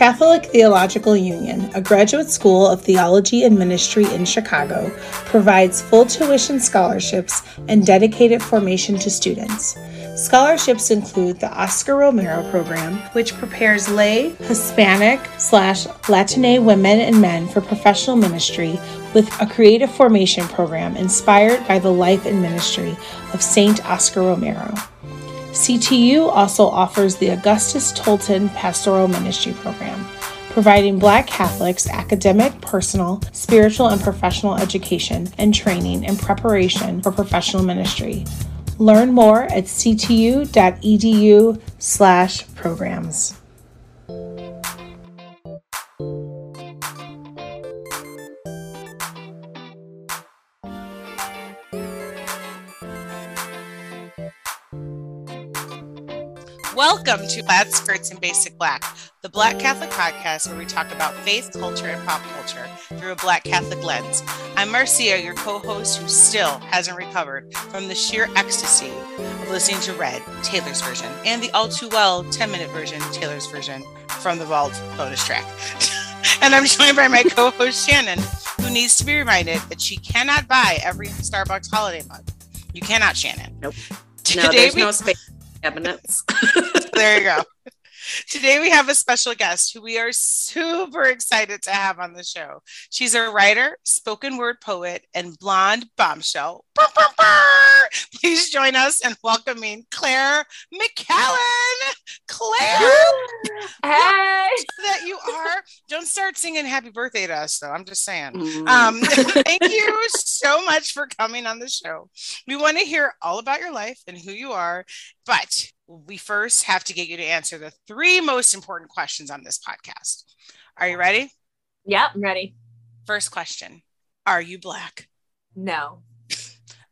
Catholic Theological Union, a graduate school of theology and ministry in Chicago, provides full tuition scholarships and dedicated formation to students. Scholarships include the Oscar Romero program, which prepares lay, Hispanic slash Latine women and men for professional ministry with a creative formation program inspired by the life and ministry of Saint Oscar Romero. CTU also offers the Augustus Tolton Pastoral Ministry Program, providing Black Catholics academic, personal, spiritual, and professional education and training in preparation for professional ministry. Learn more at ctu.edu/programs. Welcome to Plaid Skirts and Basic Black, the Black Catholic podcast where we talk about faith, culture, and pop culture through a Black Catholic lens. I'm Marcia, your co host, who still hasn't recovered from the sheer ecstasy of listening to Red, Taylor's version, and the all too well 10 minute version, Taylor's version, from the Vault bonus track. and I'm joined by my co host, Shannon, who needs to be reminded that she cannot buy every Starbucks holiday mug. You cannot, Shannon. Nope. Today no, there's we- no space cabinets. there you go. Today we have a special guest who we are super excited to have on the show. She's a writer, spoken word poet, and blonde bombshell. Burr, burr, burr. Please join us in welcoming Clare McCallan. Clare, hey, that you are. Don't start singing "Happy Birthday" to us, though. I'm just saying. Mm. Um, thank you so much for coming on the show. We want to hear all about your life and who you are, but we first have to get you to answer the three most important questions on this podcast. Are you ready? Yeah, I'm ready. First question Are you black? No.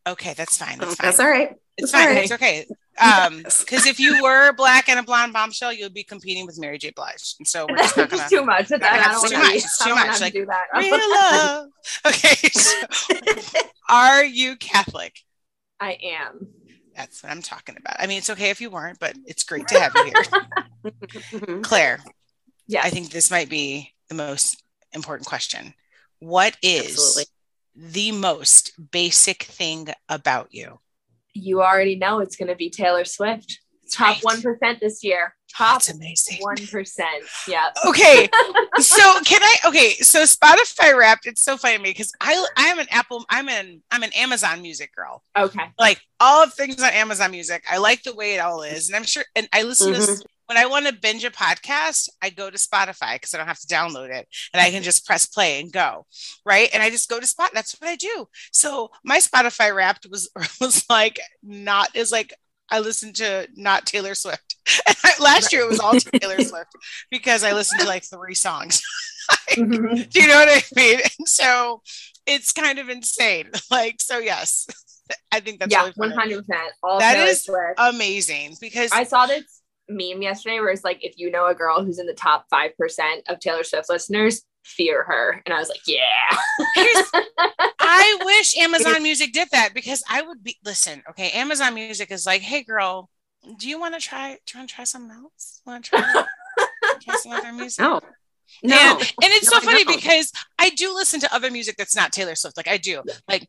Okay, that's fine. That's, fine. that's all right. It's fine. Right. It's okay. Um, because if you were black and a blonde bombshell, you'd be competing with Mary J. Blige. And so we're just not gonna, too much. That, I don't too much. It's too much. Like do that. real love. Okay. So, are you Catholic? I am. That's what I'm talking about. I mean, it's okay if you weren't, but it's great to have you here. Clare. Yeah. I think this might be the most important question. What is Absolutely. the most basic thing about you? You already know it's going to be Taylor Swift. Top one right. this year. Top amazing. One percent. Yeah. Okay. so can I? Okay. So Spotify Wrapped. It's so funny to me because I I am an Apple. I'm an I'm an Amazon Music girl. Okay. Like all of things on Amazon Music. I like the way it all is, and I'm sure. And I listen mm-hmm. to when I want to binge a podcast, I go to Spotify because I don't have to download it and I can just press play and go. Right. And I just go to Spot. That's what I do. So my Spotify wrapped was was like not is like I listened to not Taylor Swift. last year it was all Taylor Swift because I listened to like three songs. mm-hmm. Do you know what I mean? And so it's kind of insane. Like, so yes, I think that's yeah, one hundred percent. That Taylor is Swift. amazing because I saw this meme yesterday where it's like if you know a girl who's in the top five percent of Taylor Swift listeners, fear her. And I was like, yeah. I wish Amazon Music did that because I would be listen, okay. Amazon Music is like, hey girl, do you want to try try and try something else? Want to try, try some other music? No. No. And, and it's no, so funny because I do listen to other music that's not Taylor Swift. Like I do. Like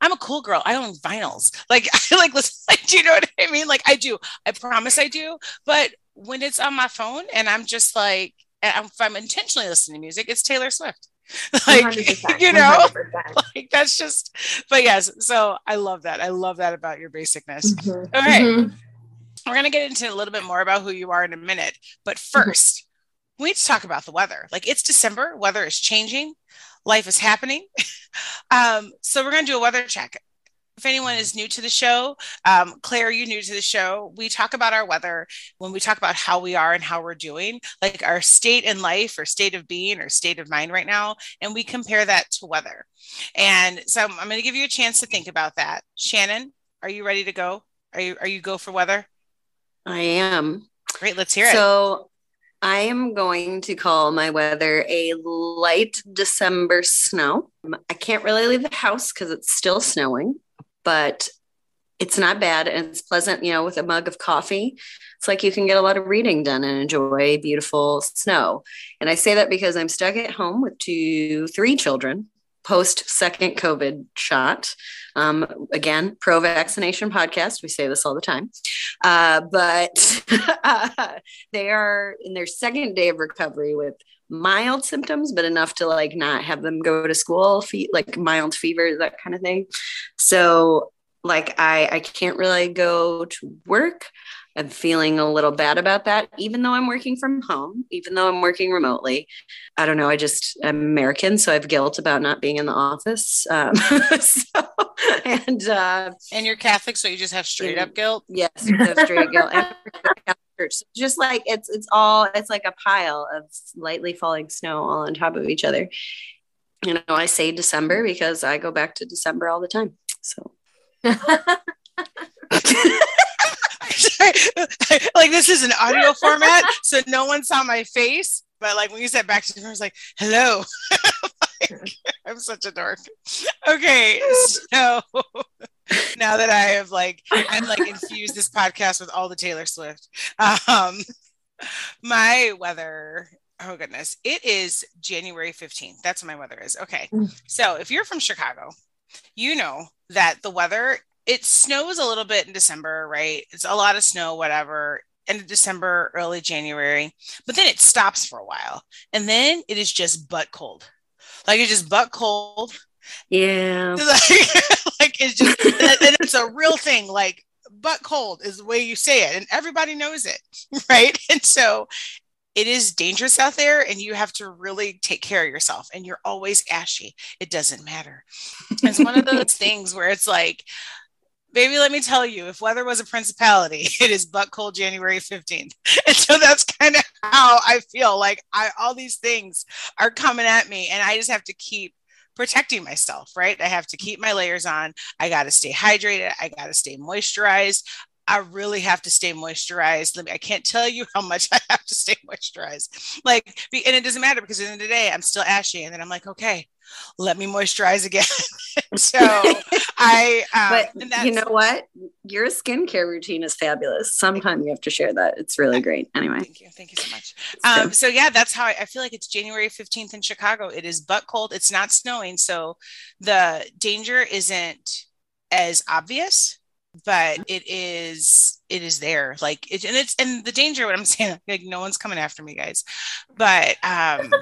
I'm a cool girl. I own vinyls. Like I like listen. Like, do you know what I mean? Like I do. I promise I do. But when it's on my phone and I'm just like, if I'm intentionally listening to music, it's Taylor Swift. like you know, 100%. like that's just. But yes, so I love that. I love that about your basicness. Mm-hmm. All right. mm-hmm. we're gonna get into a little bit more about who you are in a minute, but 1st mm-hmm. we need to talk about the weather. Like it's December, weather is changing, life is happening. um, so we're gonna do a weather check if anyone is new to the show, um, Clare, you new to the show. We talk about our weather when we talk about how we are and how we're doing, like our state in life or state of being or state of mind right now, and we compare that to weather. And so I'm going to give you a chance to think about that. Shannon, are you ready to go? Are you are you go for weather? I am. Great, let's hear it. So I am going to call my weather a light December snow. Um, I can't really leave the house because it's still snowing but it's not bad and it's pleasant, you know, with a mug of coffee. It's like you can get a lot of reading done and enjoy beautiful snow. And I say that because I'm stuck at home with two, three children post second COVID shot. Um, again, pro vaccination podcast. We say this all the time. Uh, but uh, they are in their second day of recovery with mild symptoms, but enough to like not have them go to school, like mild fever, that kind of thing. So like I I can't really go to work. I'm feeling a little bad about that, even though I'm working from home, even though I'm working remotely. I don't know. I just I'm American, so I have guilt about not being in the office. Um, so, and uh, and you're Catholic, so you just have straight up guilt. Yes, straight guilt. church. Just like it's it's all it's like a pile of lightly falling snow all on top of each other. You know, I say December because I go back to December all the time. So like this is an audio format, so no one saw my face. But like when you said back to me, I was like, "Hello." like, I'm such a dork. Okay, so now that I have like I'm like infused this podcast with all the Taylor Swift. Um, my weather. Oh goodness, it is January 15th. That's what my weather is. Okay, mm. so if you're from Chicago, you know that the weather it snows a little bit in December, right? It's a lot of snow, whatever, end of December, early January, but then it stops for a while. And then it is just butt cold. Like it's just butt cold. Yeah. Like, like it's just, and it's a real thing. Like butt cold is the way you say it, and everybody knows it, right? And so it is dangerous out there and you have to really take care of yourself and you're always ashy it doesn't matter it's one of those things where it's like baby let me tell you if weather was a principality it is butt cold january 15th and so that's kind of how i feel like i all these things are coming at me and i just have to keep protecting myself, right? I have to keep my layers on. I got to stay hydrated. I got to stay moisturized. I really have to stay moisturized. I can't tell you how much I have to stay moisturized. Like, and it doesn't matter because at the end of the day, I'm still ashy. And then I'm like, okay, let me moisturize again. so I, um, but you know what? Your skincare routine is fabulous. Sometime you have to share that. It's really great. Anyway, thank you, thank you so much. Um, so yeah, that's how I, I feel like it's January fifteenth in Chicago. It is butt cold. It's not snowing, so the danger isn't as obvious but it is it is there like it, and it's and the danger what i'm saying like no one's coming after me guys but um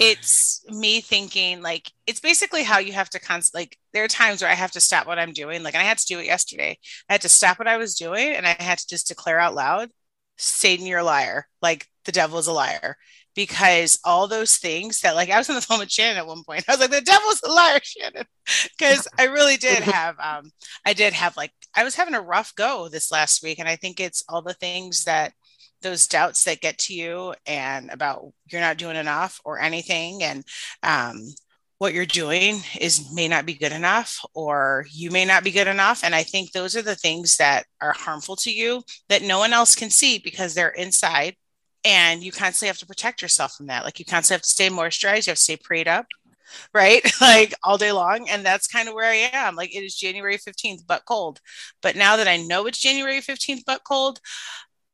it's me thinking like it's basically how you have to const like there are times where i have to stop what i'm doing like i had to do it yesterday i had to stop what i was doing and i had to just declare out loud satan you're a liar like the devil is a liar because all those things that like I was on the phone with Shannon at one point. I was like, the devil's a liar, Shannon. Because I really did have um I did have like I was having a rough go this last week. And I think it's all the things that those doubts that get to you and about you're not doing enough or anything. And um what you're doing is may not be good enough or you may not be good enough. And i think those are the things that are harmful to you that no one else can see because they're inside and you constantly have to protect yourself from that. Like you constantly have to stay moisturized you have to stay prayed up right? Like all day long. And that's kind of where i am. Like it is january 15th but cold. But now that i know it's january 15th but cold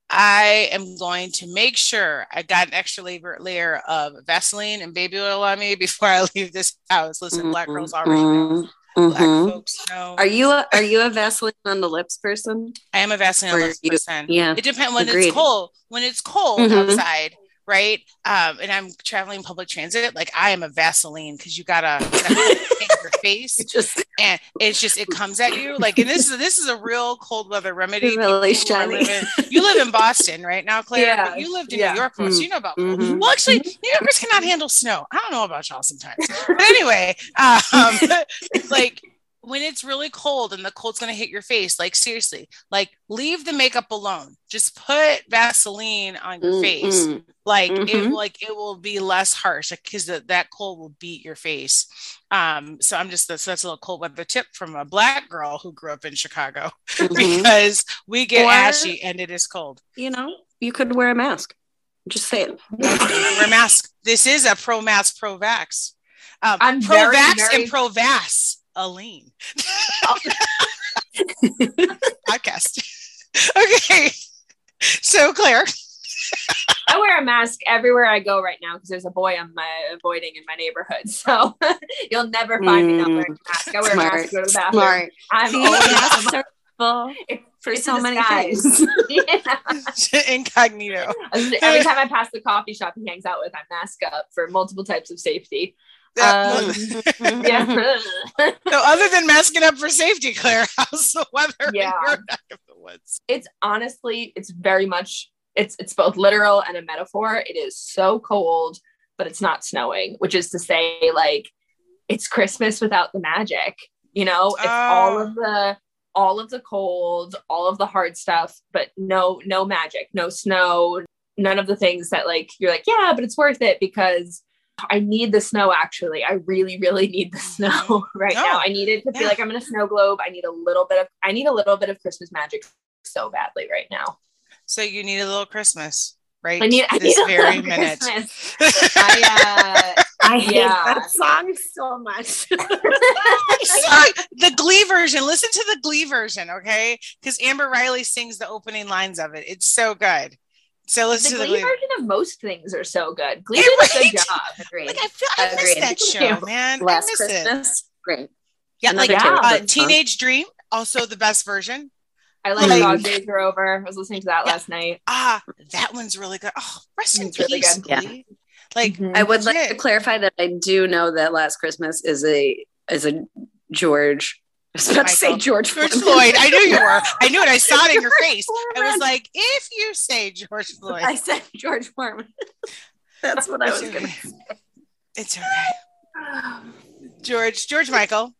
I am going to make sure I got an extra layer, layer of Vaseline and baby oil on me before I leave this house. Listen, mm-hmm. black girls already know. Mm-hmm. Black folks know. Are you a, are you a Vaseline on the lips person? I am a Vaseline on the lips person. Yeah. It depends when Agreed. it's cold. When it's cold mm-hmm. outside, right? Um, and I'm traveling public transit, like I am a Vaseline because you gotta, paint your face, just, and it's just it comes at you like. And this is this is a real cold weather remedy. Really shiny. you live in Boston right now, Clare. Yeah. You lived in yeah. New York mm-hmm. you know about. Mm-hmm. Well, actually, New Yorkers cannot handle snow. I don't know about y'all sometimes, but anyway, um, like when it's really cold and the cold's going to hit your face like seriously like leave the makeup alone. Just put vaseline on your mm-hmm. face. like mm-hmm. it like it will be less harsh because like, that cold will beat your face. Um so i'm just that's, that's a little cold weather tip from a black girl who grew up in chicago mm-hmm. because we get or, ashy and it is cold. you know you could wear a mask. Just say it. Wear a mask. This is a pro mask pro vax um, pro vax and pro vas Aline. podcast. okay. So Clare. I wear a mask everywhere I go right now because there's a boy I'm uh, avoiding in my neighborhood. So you'll never find me not wearing a mask. I wear Smart. a mask to go to the bathroom. Smart. I'm See, always masks full for it's so many disguise. things. yeah. Incognito. Every time I pass the coffee shop he hangs out with, I mask up for multiple types of safety. Yeah. Um, yeah. So other than masking up for safety, Clare, how's the weather Yeah. in your neck of the woods? it's honestly it's very much it's it's both literal and a metaphor it is so cold but it's not snowing which is to say like it's christmas without the magic you know it's all of the all of the cold all of the hard stuff but no no magic no snow none of the things that like you're like yeah but it's worth it because I need the snow actually. I really, really need the snow right No. now. I need it to Yeah. feel like I'm in a snow globe. I need a little bit of I need a little bit of Christmas magic so badly right now. So you need a little Christmas, right? I need I this need very minute. I uh I hate Yeah. that song so much. The Glee version. Listen to the Glee version, okay? Because Amber Riley sings the opening lines of it. It's so good. So listen the to the Glee Glee. version of most things are so good. Glee Yeah, did a good job. Agreed. Like I feel I miss that show, man. Last I miss it. Christmas, great. Yeah, like Another Taylor uh, Teenage Dream, also the best version. I like Like- Dog Days Are Over. I was listening to that Yeah. last night. Ah, that one's really good. Oh, rest in really peace, good. Yeah. Glee. Like Mhm. I would like Legit. to clarify that I do know that Last Christmas is a is a George. I was about to say Michael. George, George Foreman. Floyd. I knew you were. I knew it. I saw it in your George face. I was like, if you say George Floyd, I said George Foreman. That's what I was It's gonna okay. It's okay. George, George Michael.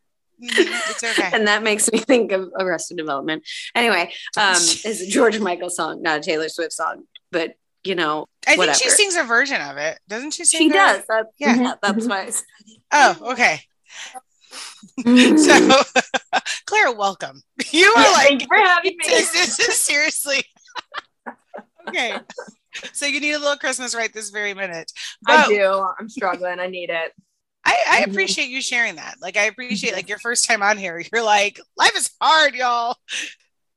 Mhm, It's okay. and that makes me think of Arrested Development. Anyway, um, it's a George Michael song, not a Taylor Swift song. But you know, I think she sings a version of it. Doesn't she sing she a- does. That, Yeah. yeah. that's why. Oh, okay. So, Clare, welcome. You were Yeah, like, Thank you for having me. this, this is seriously. okay. So you need a little Christmas right this very minute. I do. I'm struggling. I need it. I, I Mhm. appreciate you sharing that. Like I appreciate like your first time on here. You're like, life is hard, y'all.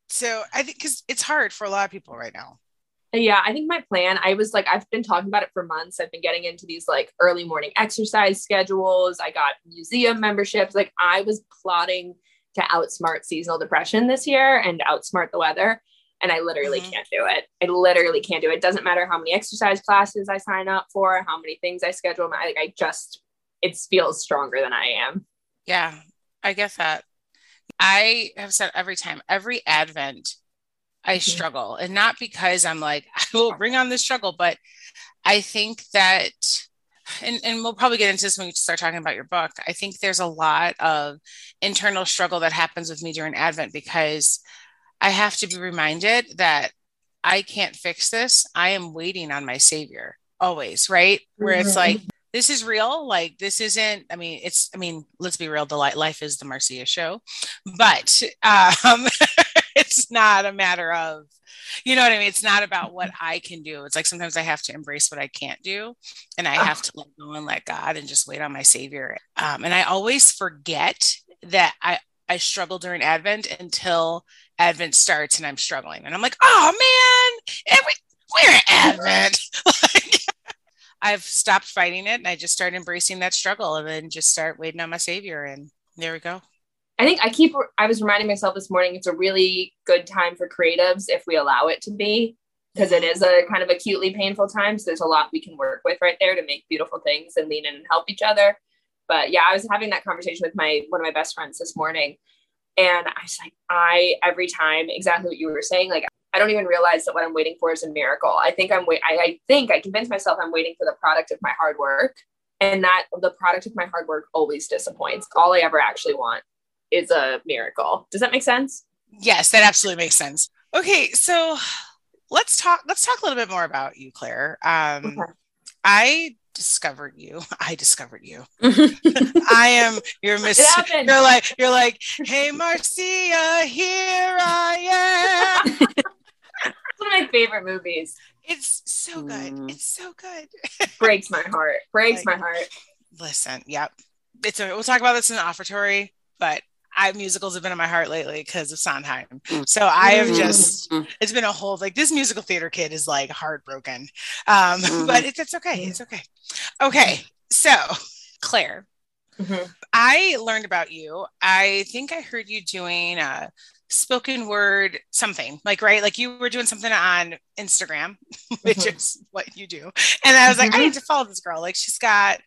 So I think because it's hard for a lot of people right now. Yeah, I think my plan, I was like, I've been talking about it for months. I've been getting into these like early morning exercise schedules. I got museum memberships. Like, I was plotting to outsmart seasonal depression this year and outsmart the weather. And I literally Mhm. can't do it. I literally can't do it. Doesn't matter how many exercise classes I sign up for, how many things I schedule. I, like, I just, it feels stronger than I am. Yeah, I get that. I have said every time, every Advent, I struggle. And not because I'm like, I will bring on the struggle, but I think that, and, and we'll probably get into this when we start talking about your book. I think there's a lot of internal struggle that happens with me during Advent because I have to be reminded that I can't fix this. I am waiting on my Savior always, right? Where it's Mhm. like, this is real. Like this isn't. I mean, it's. I mean, let's be real. The li- life is the Marcia show, but um, it's not a matter of, you know what I mean. It's not about what I can do. It's like sometimes I have to embrace what I can't do, and I have to let go and let God and just wait on my Savior. Um, and I always forget that I I struggle during Advent until Advent starts and I'm struggling, and I'm like, oh man, every we're in Advent. I've stopped fighting it and I just start embracing that struggle and then just start waiting on my savior. And there we go. I think I keep, I was reminding myself this morning, it's a really good time for creatives if we allow it to be, because it is a kind of acutely painful time. So there's a lot we can work with right there to make beautiful things and lean in and help each other. But yeah, I was having that conversation with my, one of my best friends this morning. And I was like, I, every time, exactly what you were saying, like, I don't even realize that what I'm waiting for is a miracle. I think I'm wait. I, I think I convinced myself I'm waiting for the product of my hard work, and that the product of my hard work always disappoints. All I ever actually want is a miracle. Does that make sense? Yes, that absolutely makes sense. Okay. So let's talk, let's talk a little bit more about you, Clare. Um, Okay. I discovered you. I discovered you. I am your miss. You're like, you're like, hey, Marcia, here I am. One of my favorite movies. It's so good. Mm. It's so good. Breaks my heart. Breaks Like- my heart. Listen, yep. It's a, we'll talk about this in the offertory, but I musicals have been in my heart lately because of Sondheim. Mm. So I have just mm-hmm. it's been a whole like this musical theater kid is like heartbroken. Um, mm-hmm. but it's it's okay. It's okay. Okay. So Claire, mm-hmm. I learned about you. I think I heard you doing a spoken word something like right like you were doing something on instagram which mm-hmm. is what you do and i was like i mm-hmm. need to follow this girl like she's got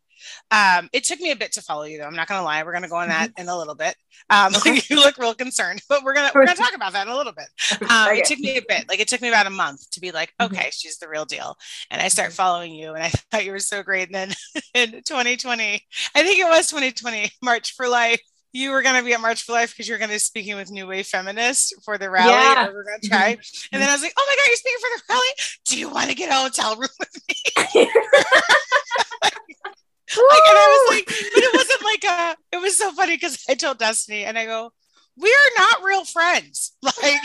um, it took me a bit to follow you though. I'm not gonna lie. We're gonna go on that mm-hmm. in a little bit. Um, you look real concerned, but we're gonna we're gonna talk about that in a little bit. Um. It took me a bit. Like it took me about a month to be like, mm-hmm. okay, she's the real deal. And I start mm-hmm. following you, and I thought you were so great. And then in 2020, I think it was 2020, March for Life you were going to be at March for Life because you were going to be speaking with New Wave Feminists for the rally. Yeah. We are going to try. and then I was like, oh my God, you're speaking for the rally? Do you want to get a hotel room with me? like, and I was like, but it wasn't like a, it was so funny because I told Destiny and I go, we are not real friends. Like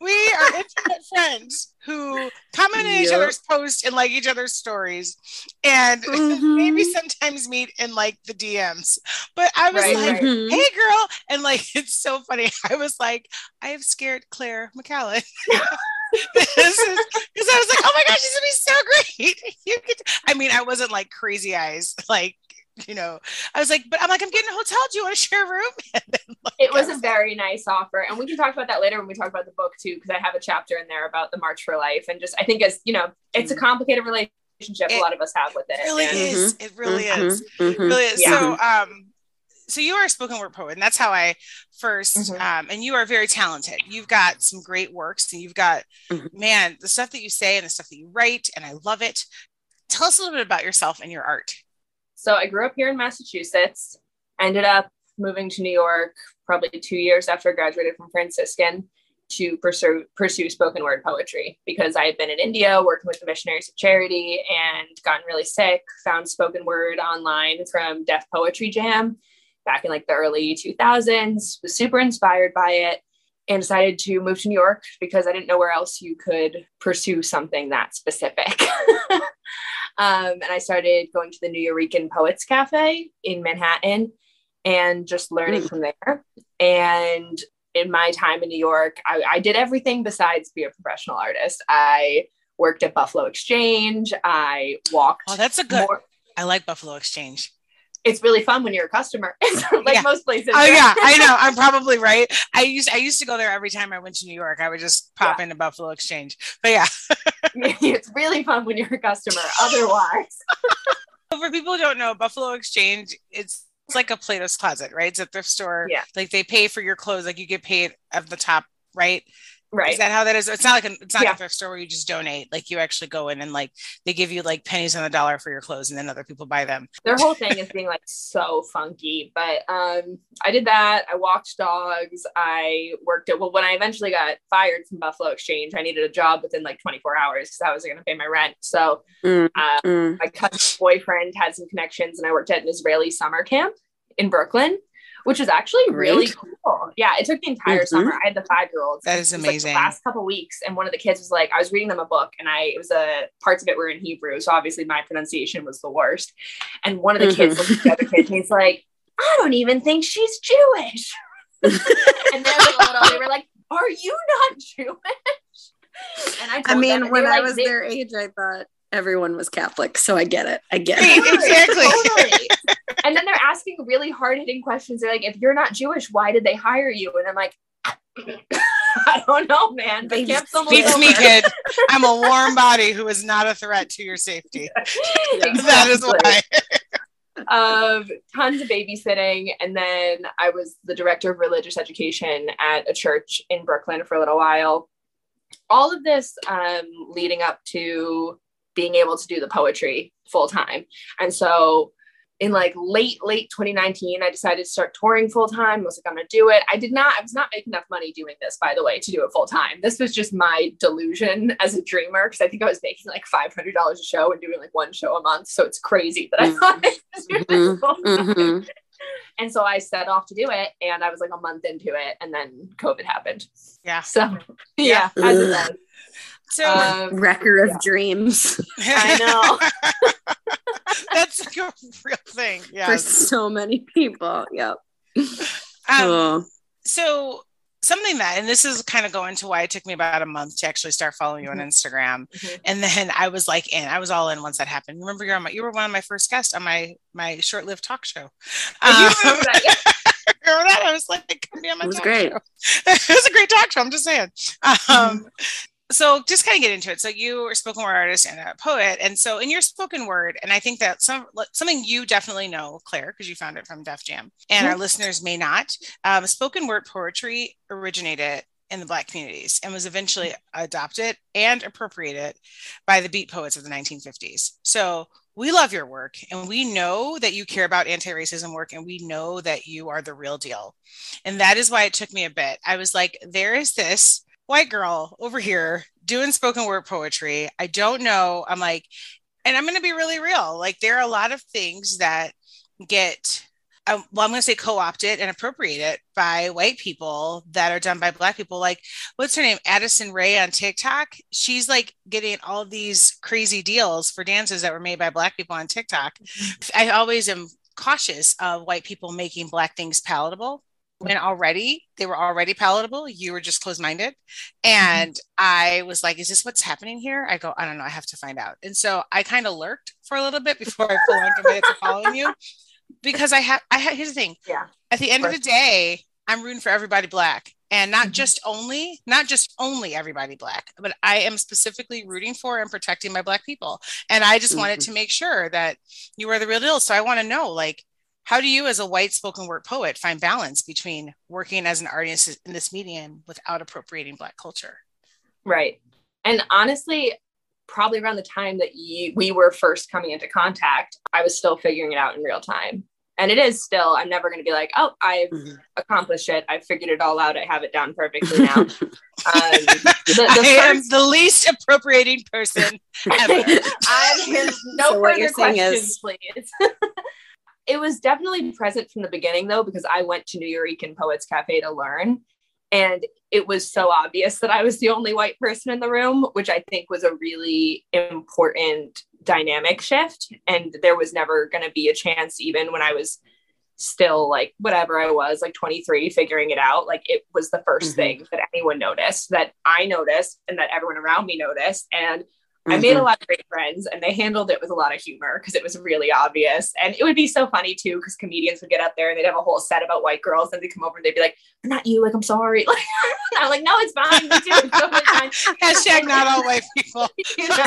we are intimate friends who comment on yep. each other's posts and like each other's stories and mm-hmm. maybe sometimes meet in like the DMs. But I was right, like, right. Mm-hmm. hey girl. And like it's so funny. I was like, I have scared Clare McCallan. this is because I was like, oh my gosh, she's gonna be so great. You could, I mean, I wasn't like crazy eyes, like you know, I was like, but I'm like, I'm getting a hotel. Do you want to share a room? Then, like, it was, was, a very nice offer. And we can talk about that later when we talk about the book too, because I have a chapter in there about the March for Life. And just, I think as, you know, it's a mm-hmm. complicated relationship it, a lot of us have with it. It really and, is. Mm-hmm, it really mm-hmm, is. Mm-hmm, really is. Yeah. So, um, so you are a spoken word poet and that's how i 1st mm-hmm. um, and you are very talented you've got some great works and you've got mm-hmm. man the stuff that you say and the stuff that you write and i love it tell us a little bit about yourself and your art so i grew up here in massachusetts ended up moving to new york probably two years after i graduated from franciscan to pursue pursue spoken word poetry because I had been in India working with the Missionaries of Charity and gotten really sick. Found spoken word online from Def Poetry Jam back in like the early 2000s, was super inspired by it and decided to move to New York because I didn't know where else you could pursue something that specific. um, and I started going to the Nuyorican Poets Cafe in Manhattan and just learning mm. from there. And in my time in New York, I, I did everything besides be a professional artist. I worked at Buffalo Exchange. I walked. Oh, that's a good. More- I like Buffalo Exchange it's really fun when you're a customer, like yeah. most places. Oh yeah, I know. I'm probably right. I used I used to go there every time I went to New York. I would just pop yeah. into Buffalo Exchange. But yeah, it's really fun when you're a customer. Otherwise, for people who don't know, Buffalo Exchange, it's it's like a Plato's Closet, right? It's a thrift store. Yeah, like they pay for your clothes, like you get paid at the top, right? Right. Is that how that is? It's not like a, it's not yeah. a thrift store where you just donate. Like you actually go in and like they give you like pennies on the dollar for your clothes and then other people buy them. Their whole thing is being like so funky. But um I did that. I walked dogs. I worked at well when I eventually got fired from Buffalo Exchange, I needed a job within like 24 hours because I wasn't gonna pay my rent. So mm, um, mm. my cousin's boyfriend had some connections and I worked at an Israeli summer camp in Brooklyn which is actually Great. really cool. Yeah, it took the entire mm-hmm. summer. I had the five year olds. That is amazing. Like last couple weeks, and one of the kids was like, I was reading them a book, and I it was a parts of it were in Hebrew, so obviously my pronunciation was the worst. And one of the mm-hmm. kids looked at the other kid, and he's like, I don't even think she's Jewish. and they were, little, they were like, Are you not Jewish? And I, I mean, when I like, was their age, I thought everyone was Catholic, so I get it. I get it. exactly. Totally. And then they're asking really hard hitting questions. They're like, if you're not Jewish, why did they hire you? And I'm like, I don't know, man. They Beats me, kid. I'm a warm body who is not a threat to your safety. exactly. That is why. um, tons of babysitting, and then I was the director of religious education at a church in Brooklyn for a little while. All of this um, leading up to being able to do the poetry full time. And so in like late, late 2019, I decided to start touring full time. I was like, I'm gonna do it. I did not, I was not making enough money doing this, by the way, to do it full time. This was just my delusion as a dreamer because I think I was making like $500 a show and doing like one show a month. So it's crazy that I mm-hmm. thought I could do this full time. Mm-hmm. And so I set off to do it, and I was like a month into it, and then COVID happened. Yeah. So yeah, yeah as it does. So um, wrecker of yeah. dreams. I know. That's like a real thing. Yeah. For so many people. Yep. Um, Oh. so something that and this is kind of going to why it took me about a month to actually start following you on instagram Mhm. and then i was like in i was all in once that happened remember you're on my you were one of my first guests on my my short-lived talk show I Um, remember that, yeah. remember that i was like come be on my It was talk great. show. it was a great talk show i'm just saying um Mm-hmm. So just kind of get into it. So you are a spoken word artist and a poet and so in your spoken word and i think that some something you definitely know clare because you found it from def jam and our listeners may not um, spoken word poetry originated in the black communities and was eventually adopted and appropriated by the beat poets of the 1950s so we love your work and we know that you care about anti-racism work and we know that you are the real deal. And that is why it took me a bit. I was like there is this white girl over here doing spoken word poetry. I don't know. I'm like, and I'm going to be really real. Like, there are a lot of things that get, um, well, I'm going to say co opted and appropriated by white people that are done by Black people. Like, what's her name? Addison Rae on TikTok. She's like getting all these crazy deals for dances that were made by Black people on TikTok. I always am cautious of white people making Black things palatable when already they were already palatable you were just closed-minded. And i was like is this what's happening here? I go i don't know i have to find out. And so i kind of lurked for a little bit before i full on committed to following you because i have i have here's the thing. Yeah. at the end of the day i'm rooting for everybody black and not Mhm. just only not just only everybody black but i am specifically rooting for and protecting my black people. And i just wanted to make sure that you were the real deal. So i want to know like how do you as a white spoken word poet find balance between working as an artist in this medium without appropriating black culture Right. And honestly, probably around the time that you, we were first coming into contact, I was still figuring it out in real time. And it is still, I'm never going to be like, oh, I've Mhm. accomplished it. I've figured it all out. I have it down perfectly now. um, the, the i am the least appropriating person ever I no So what further you're saying questions, is- please. it was definitely present from the beginning, though, because I went to Nuyorican Poets Cafe to learn. And it was so obvious that I was the only white person in the room, which I think was a really important dynamic shift. And there was never going to be a chance, even when I was still like whatever I was, like 23, figuring it out. Like it was the 1st Mhm. thing that anyone noticed, that I noticed, and that everyone around me noticed. And I made a lot of great friends and they handled it with a lot of humor because it was really obvious. And it would be so funny too, because comedians would get up there and they'd have a whole set about white girls and they'd come over and they'd be like, not you, like, I'm sorry. Like, I'm like, no, it's fine. Too. It's totally fine. hashtag not all white people You know?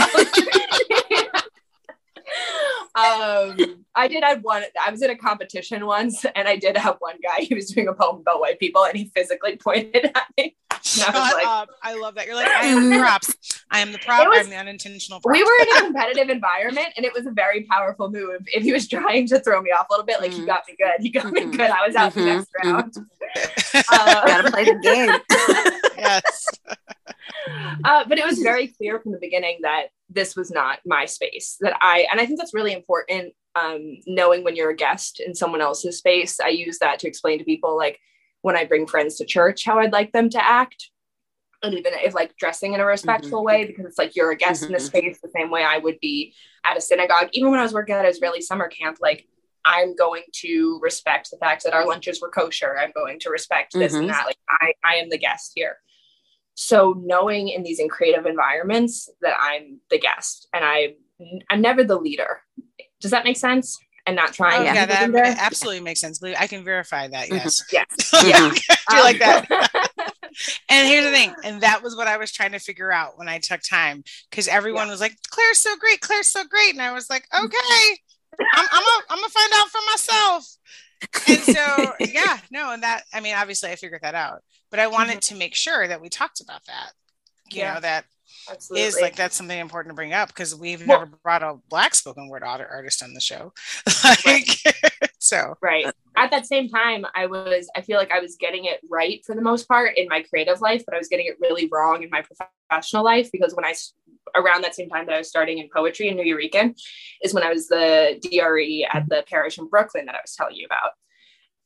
um, I did have one, I was in a competition once and I did have one guy, he was doing a poem about white people and he physically pointed at me. Shut like- up. I love that. You're like, I am the props. I am the prop. Was- I'm the unintentional prop. we were in a competitive environment and it was a very powerful move. If he was trying to throw me off a little bit, like he Mhm. got me good. He got me Mhm. good. I was out the Mhm. next round. Gotta Uh, play the game. yes. uh, but it was very clear from the beginning that this was not my space. That I and I think that's really important. Um, knowing when you're a guest in someone else's space, I use that to explain to people like when I bring friends to church how I'd like them to act. And even if like dressing in a respectful way, because it's like you're a guest in the space the same way I would be at a synagogue. Even when I was working at Israeli summer camp, like I'm going to respect the fact that our lunches were kosher. I'm going to respect this Mhm. and that. Like I, I am the guest here. So knowing in these in creative environments that I'm the guest and I I'm never the leader. Does that make sense? And not trying Oh, yeah, that absolutely makes sense. I can verify that. Mhm. Yes. Yes. yeah. I do like Um, that. And here's the thing, and that was what I was trying to figure out when I took time because everyone was like, "Clare's so great, Clare's so great," and I was like, "Okay, I'm I'm gonna find out for myself." And so, yeah, no, and that I mean, obviously, I figured that out, but I wanted mm-hmm. to make sure that we talked about that. You Yeah. know that Absolutely. is like that's something important to bring up because we've Well- never brought a black spoken word art- artist on the show. like, so right at that same time i was i feel like i was getting it right for the most part in my creative life but i was getting it really wrong in my professional life because when i around that same time that i was starting in poetry in new eurekan is when i was the dre at the parish in brooklyn that i was telling you about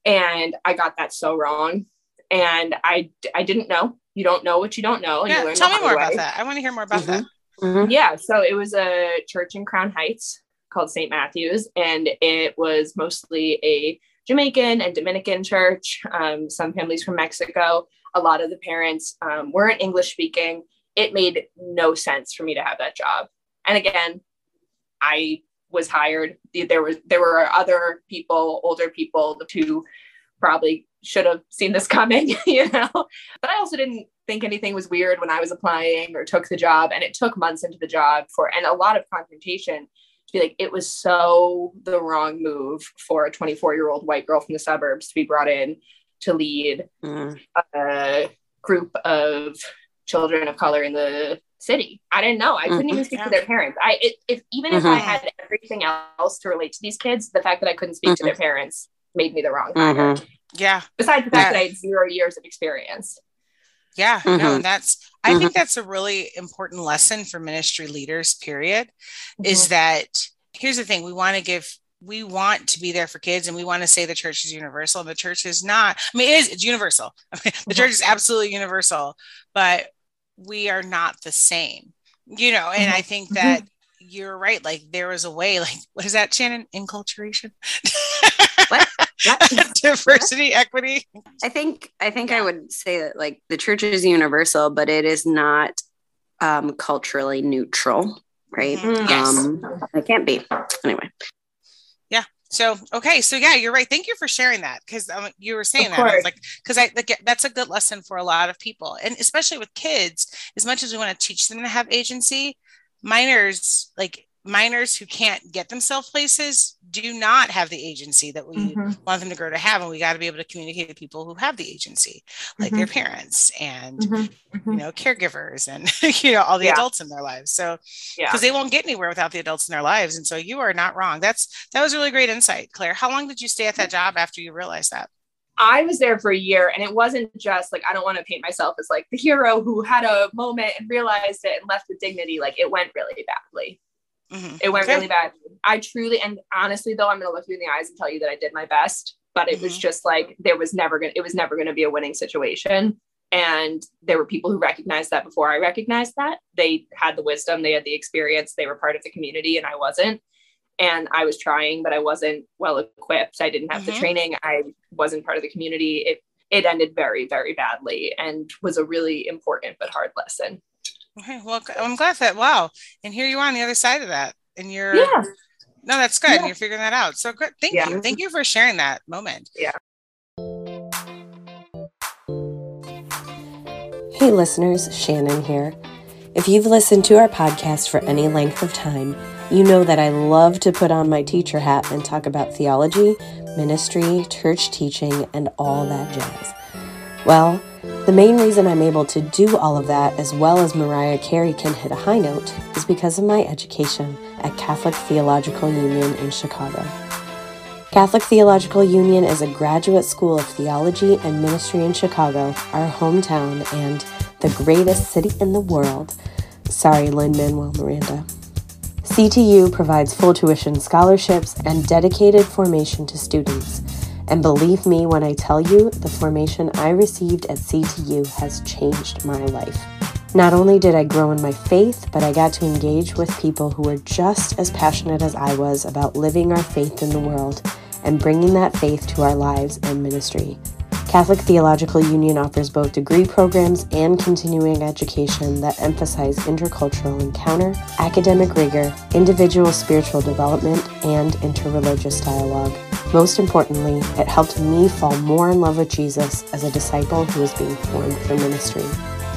and i got that so wrong and i i didn't know you don't know what you don't know and you yeah, learn tell me hard more about that. I want to hear more about Mhm. that. Mhm. Yeah, so it was a church in Crown Heights called St. Matthew's, and it was mostly a Jamaican and Dominican church, um, some families from Mexico. A lot of the parents um, weren't English speaking. It made no sense for me to have that job. And again, I was hired. There was there were other people, older people, who probably should have seen this coming, you know. But I also didn't think anything was weird when I was applying or took the job. And it took months into the job for and a lot of confrontation to be like, it was so the wrong move for a 24 year old white girl from the suburbs to be brought in to lead mm. a group of children of color in the city. I didn't know. I couldn't mm-hmm. even speak yeah. to their parents. I it, if even mm-hmm. if I mm-hmm. had everything else to relate to these kids, the fact that I couldn't speak mm-hmm. to their mm-hmm. parents made me the wrong hire. Mm-hmm. Yeah. Besides the fact yeah. that I had zero years of experience. Yeah, no, that's I think that's a really important lesson for ministry leaders, period. Is that here's the thing, we want to give we want to be there for kids and we want to say the church is universal and the church is not i mean it is it's universal the church is absolutely universal but we are not the same you know and mm-hmm. i think that mm-hmm. you're right like there was a way like what is that shannon enculturation what? diversity equity i think i think i would say that like the church is universal but it is not um culturally neutral right mm-hmm. yes. um it can't be anyway so okay, so yeah, you're right. Thank you for sharing that because um, you were saying of that. I was like, because I like, that's a good lesson for a lot of people, and especially with kids. As much as we want to teach them to have agency, minors like minors who can't get themselves places do not have the agency that we mm-hmm. want them to grow to have and we got to be able to communicate to people who have the agency like mm-hmm. their parents and mm-hmm. you mm-hmm. know caregivers and you know all the yeah. adults in their lives so because yeah. they won't get anywhere without the adults in their lives and so you are not wrong that's that was really great insight clare how long did you stay at that job after you realized that I was there for a year and it wasn't just like I don't want to paint myself as like the hero who had a moment and realized it and left with dignity. Like it went really badly. Mm-hmm. It went okay. really bad. I truly, and honestly, though, I'm going to look you in the eyes and tell you that I did my best, but it mm-hmm. was just like, there was never going to, it was never going to be a winning situation. And there were people who recognized that before I recognized that. They had the wisdom, they had the experience, they were part of the community, and I wasn't. And I was trying, but I wasn't well equipped. I didn't have mm-hmm. the training. I wasn't part of the community. It it ended very, very badly and was a really important but hard lesson. Okay, well, I'm glad that wow, and here you are on the other side of that, and you're yeah. No, that's good. Yeah. You're figuring that out. So good. Thank yeah. you. Thank you for sharing that moment. Yeah. Hey, listeners, Shannon here. If you've listened to our podcast for any length of time, you know that I love to put on my teacher hat and talk about theology, ministry, church teaching, and all that jazz. Well, the main reason I'm able to do all of that as well as Mariah Carey can hit a high note is because of my education at Catholic Theological Union in Chicago. Catholic Theological Union is a graduate school of theology and ministry in Chicago, our hometown, and the greatest city in the world. Sorry, Lin Manuel Miranda. CTU provides full tuition scholarships and dedicated formation to students. And believe me when I tell you, the formation I received at CTU has changed my life. Not only did I grow in my faith, but I got to engage with people who were just as passionate as I was about living our faith in the world and bringing that faith to our lives and ministry. Catholic Theological Union offers both degree programs and continuing education that emphasize intercultural encounter, academic rigor, individual spiritual development, and interreligious dialogue. Most importantly, it helped me fall more in love with Jesus as a disciple who was being formed for ministry.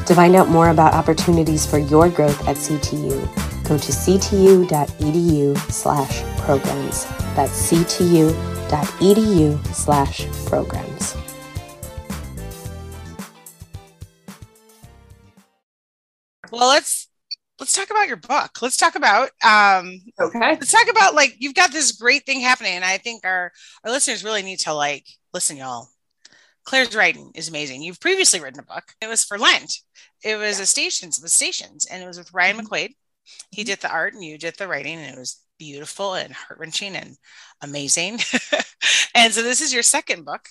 To find out more about opportunities for your growth at CTU, go to ctu.edu slash programs. That's ctu.edu slash programs. Well, let's let's talk about your book. Let's talk about um okay. Let's talk about like you've got this great thing happening, and I think our our listeners really need to like listen, y'all. Clare's writing is amazing. You've previously written a book. It was for Lent. It was a stations, with stations, and it was with Ryan mm-hmm. McQuaid. He mm-hmm. did the art, and you did the writing, and it was beautiful and heart wrenching and amazing. and so this is your second book.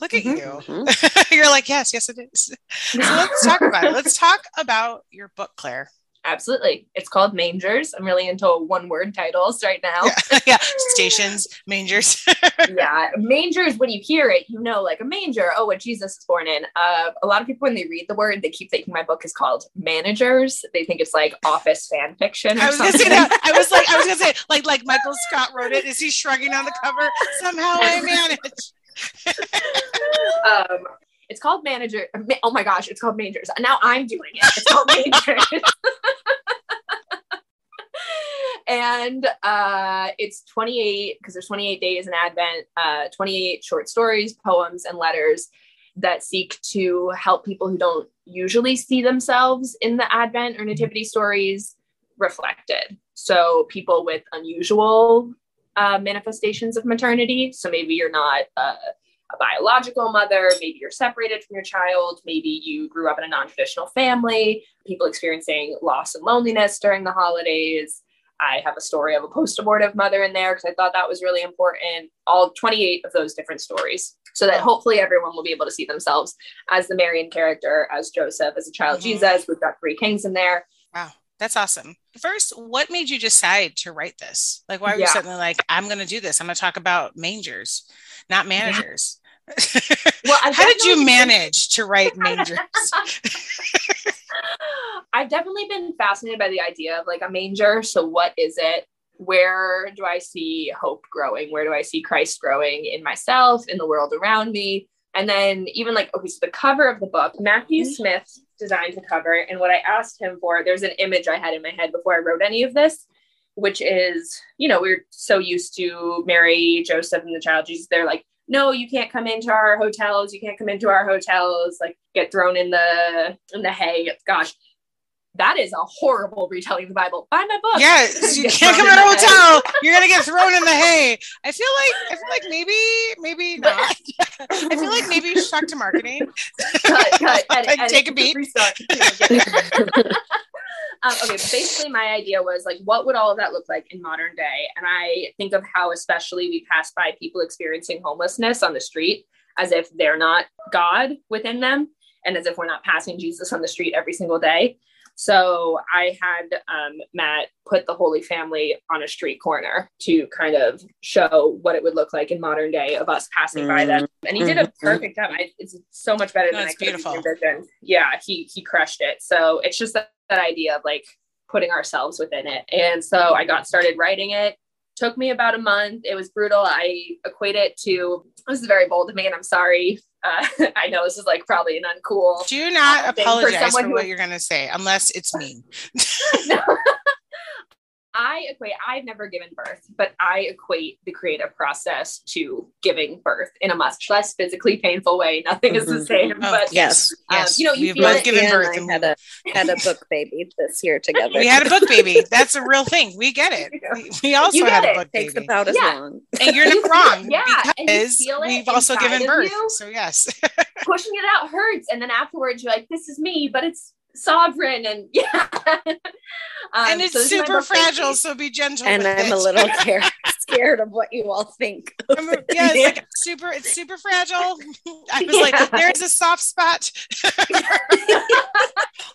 Look at mm-hmm. you. Mm-hmm. You're like, yes, yes, it is. So let's talk about it. Let's talk about your book, Clare. Absolutely. It's called Mangers. I'm really into one word titles right now. Yeah. yeah. Stations, mangers. yeah. Mangers, when you hear it, you know, like a manger, oh, what Jesus is born in. Uh, a lot of people, when they read the word, they keep thinking my book is called Managers. They think it's like office fan fiction. I was gonna say that. I was like, I was gonna say, like, like Michael Scott wrote it. Is he shrugging on the cover? Somehow I manage. um, it's called Manager. Oh my gosh, it's called Mangers. Now I'm doing it. It's called majors. and uh, it's 28 because there's 28 days in Advent, uh, 28 short stories, poems, and letters that seek to help people who don't usually see themselves in the Advent or Nativity stories reflected. So people with unusual uh, manifestations of maternity. So maybe you're not uh, a biological mother, maybe you're separated from your child, maybe you grew up in a non traditional family, people experiencing loss and loneliness during the holidays. I have a story of a post abortive mother in there because I thought that was really important. All 28 of those different stories, so that hopefully everyone will be able to see themselves as the Marian character, as Joseph, as a child mm-hmm. Jesus. We've got three kings in there. Wow. That's awesome. First, what made you decide to write this? Like, why were yeah. you suddenly like, I'm going to do this? I'm going to talk about mangers, not managers. Yeah. well, how did you manage to write mangers? I've definitely been fascinated by the idea of like a manger. So, what is it? Where do I see hope growing? Where do I see Christ growing in myself, in the world around me? And then, even like, okay, so the cover of the book, Matthew mm-hmm. Smith designed the cover. And what I asked him for, there's an image I had in my head before I wrote any of this, which is, you know, we're so used to Mary, Joseph, and the child Jesus. They're like, no, you can't come into our hotels. You can't come into our hotels. Like get thrown in the in the hay. Gosh, that is a horrible retelling of the Bible. Buy my book. Yes, you can't come in a hotel. You're gonna get thrown in the hay. I feel like I feel like maybe maybe not. I feel like maybe you should talk to marketing. Cut, cut, edit, edit, take a beat. Um, okay, basically, my idea was like, what would all of that look like in modern day? And I think of how, especially, we pass by people experiencing homelessness on the street as if they're not God within them, and as if we're not passing Jesus on the street every single day. So I had um, Matt put the Holy Family on a street corner to kind of show what it would look like in modern day of us passing mm-hmm. by them. And he did a mm-hmm. perfect job. I, it's so much better than I could have envisioned. Yeah, he he crushed it. So it's just that, that idea of like putting ourselves within it. And so I got started writing it took me about a month. It was brutal. I equate it to this is very bold of me, and I'm sorry. Uh, I know this is like probably an uncool. Do not uh, apologize for, for what you're going to say, unless it's mean. I equate, I've never given birth, but I equate the creative process to giving birth in a much less physically painful way. Nothing mm-hmm. is the mm-hmm. same, oh, but yes, um, yes. you know, you We've both given birth and had a had a book baby this year together. we had a book baby. That's a real thing. We get it. We, we also had a book it. baby. Takes about as yeah. long. And you're not wrong. yeah, because we've also given birth. You. So yes, pushing it out hurts, and then afterwards you're like, "This is me," but it's sovereign and yeah. Um, and it's so super fragile so be gentle and i'm it. a little scared, scared of what you all think yeah, it's like super it's super fragile. I was yeah. like there's a soft spot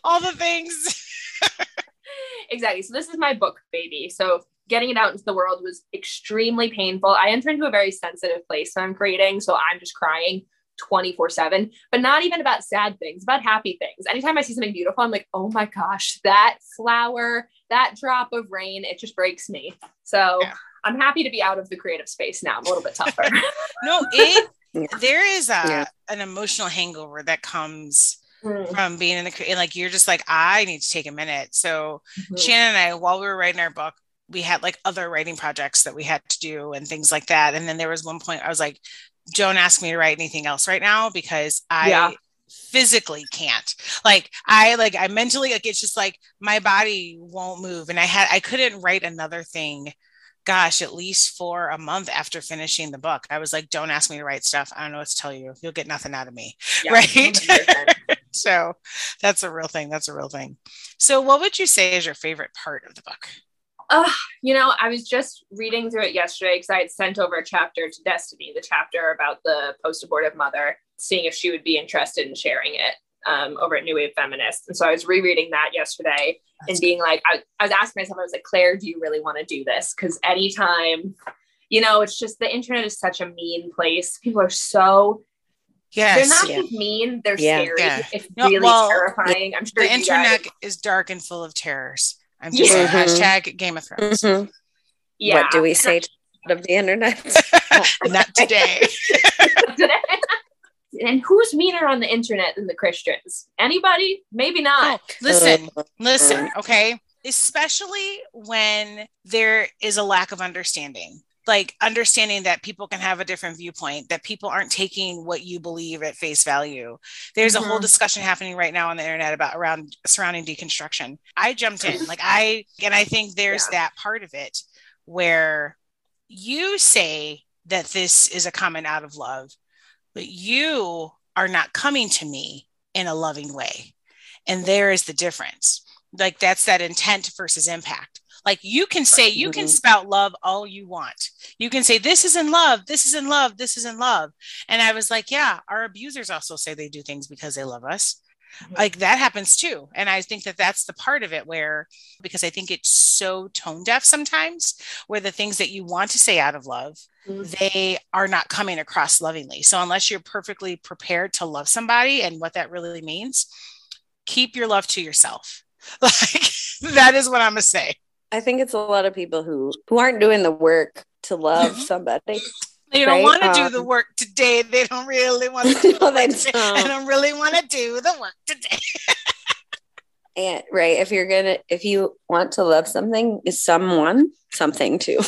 all the things. Exactly. So this is my book baby. So getting it out into the world was extremely painful. I enter into a very sensitive place when i'm creating so i'm just crying 24 7, but not even about sad things, about happy things. Anytime I see something beautiful, I'm like, oh my gosh, that flower, that drop of rain, it just breaks me. So yeah. I'm happy to be out of the creative space now. I'm a little bit tougher. no, it, there is a, yeah. an emotional hangover that comes mm. from being in the, like, you're just like, I need to take a minute. So mm-hmm. Shannon and I, while we were writing our book, we had like other writing projects that we had to do and things like that. And then there was one point I was like, don't ask me to write anything else right now because I yeah. physically can't. Like I like I mentally like it's just like my body won't move and I had I couldn't write another thing gosh, at least for a month after finishing the book. I was like, don't ask me to write stuff. I don't know what to tell you. You'll get nothing out of me. Yeah, right. so that's a real thing. That's a real thing. So, what would you say is your favorite part of the book? Uh, you know, I was just reading through it yesterday because I had sent over a chapter to Destiny, the chapter about the post abortive mother, seeing if she would be interested in sharing it. um, over at New Wave Feminist. And so I was rereading that yesterday That's and being like, I, I was asking myself, I was like, Clare, do you really want to do this? Because anytime, you know, it's just the internet is such a mean place. People are so Yes. They're not yeah. just mean, they're yeah. scary. Yeah. It's really well, terrifying. I'm sure the internet guys... is dark and full of terrors. I'm just yeah. hashtag Game of Thrones. Mm-hmm. Yeah. What do we say of the internet? not today. and who's meaner on the internet than the Christians? Anybody? Maybe not. Oh, listen, listen, okay? Especially when there is a lack of understanding like understanding that people can have a different viewpoint that people aren't taking what you believe at face value there's mm-hmm. a whole mm-hmm. discussion happening right now on the internet about around surrounding deconstruction i jumped in like i and i think there's yeah. that part of it where you say that this is a comment out of love but you are not coming to me in a loving way and there is the difference like that's that intent versus impact like you can say, you can spout love all you want. You can say, this is in love, this is in love, this is in love. And I was like, yeah, our abusers also say they do things because they love us. Mm-hmm. Like that happens too. And I think that that's the part of it where, because I think it's so tone deaf sometimes, where the things that you want to say out of love, mm-hmm. they are not coming across lovingly. So unless you're perfectly prepared to love somebody and what that really means, keep your love to yourself. Like that is what I'm gonna say. I think it's a lot of people who who aren't doing the work to love mm-hmm. somebody. They don't right? want to um, do the um, work today. They don't really want to do no, they don't. They don't really want to do the work today. and right, if you're gonna, if you want to love something, is someone something too.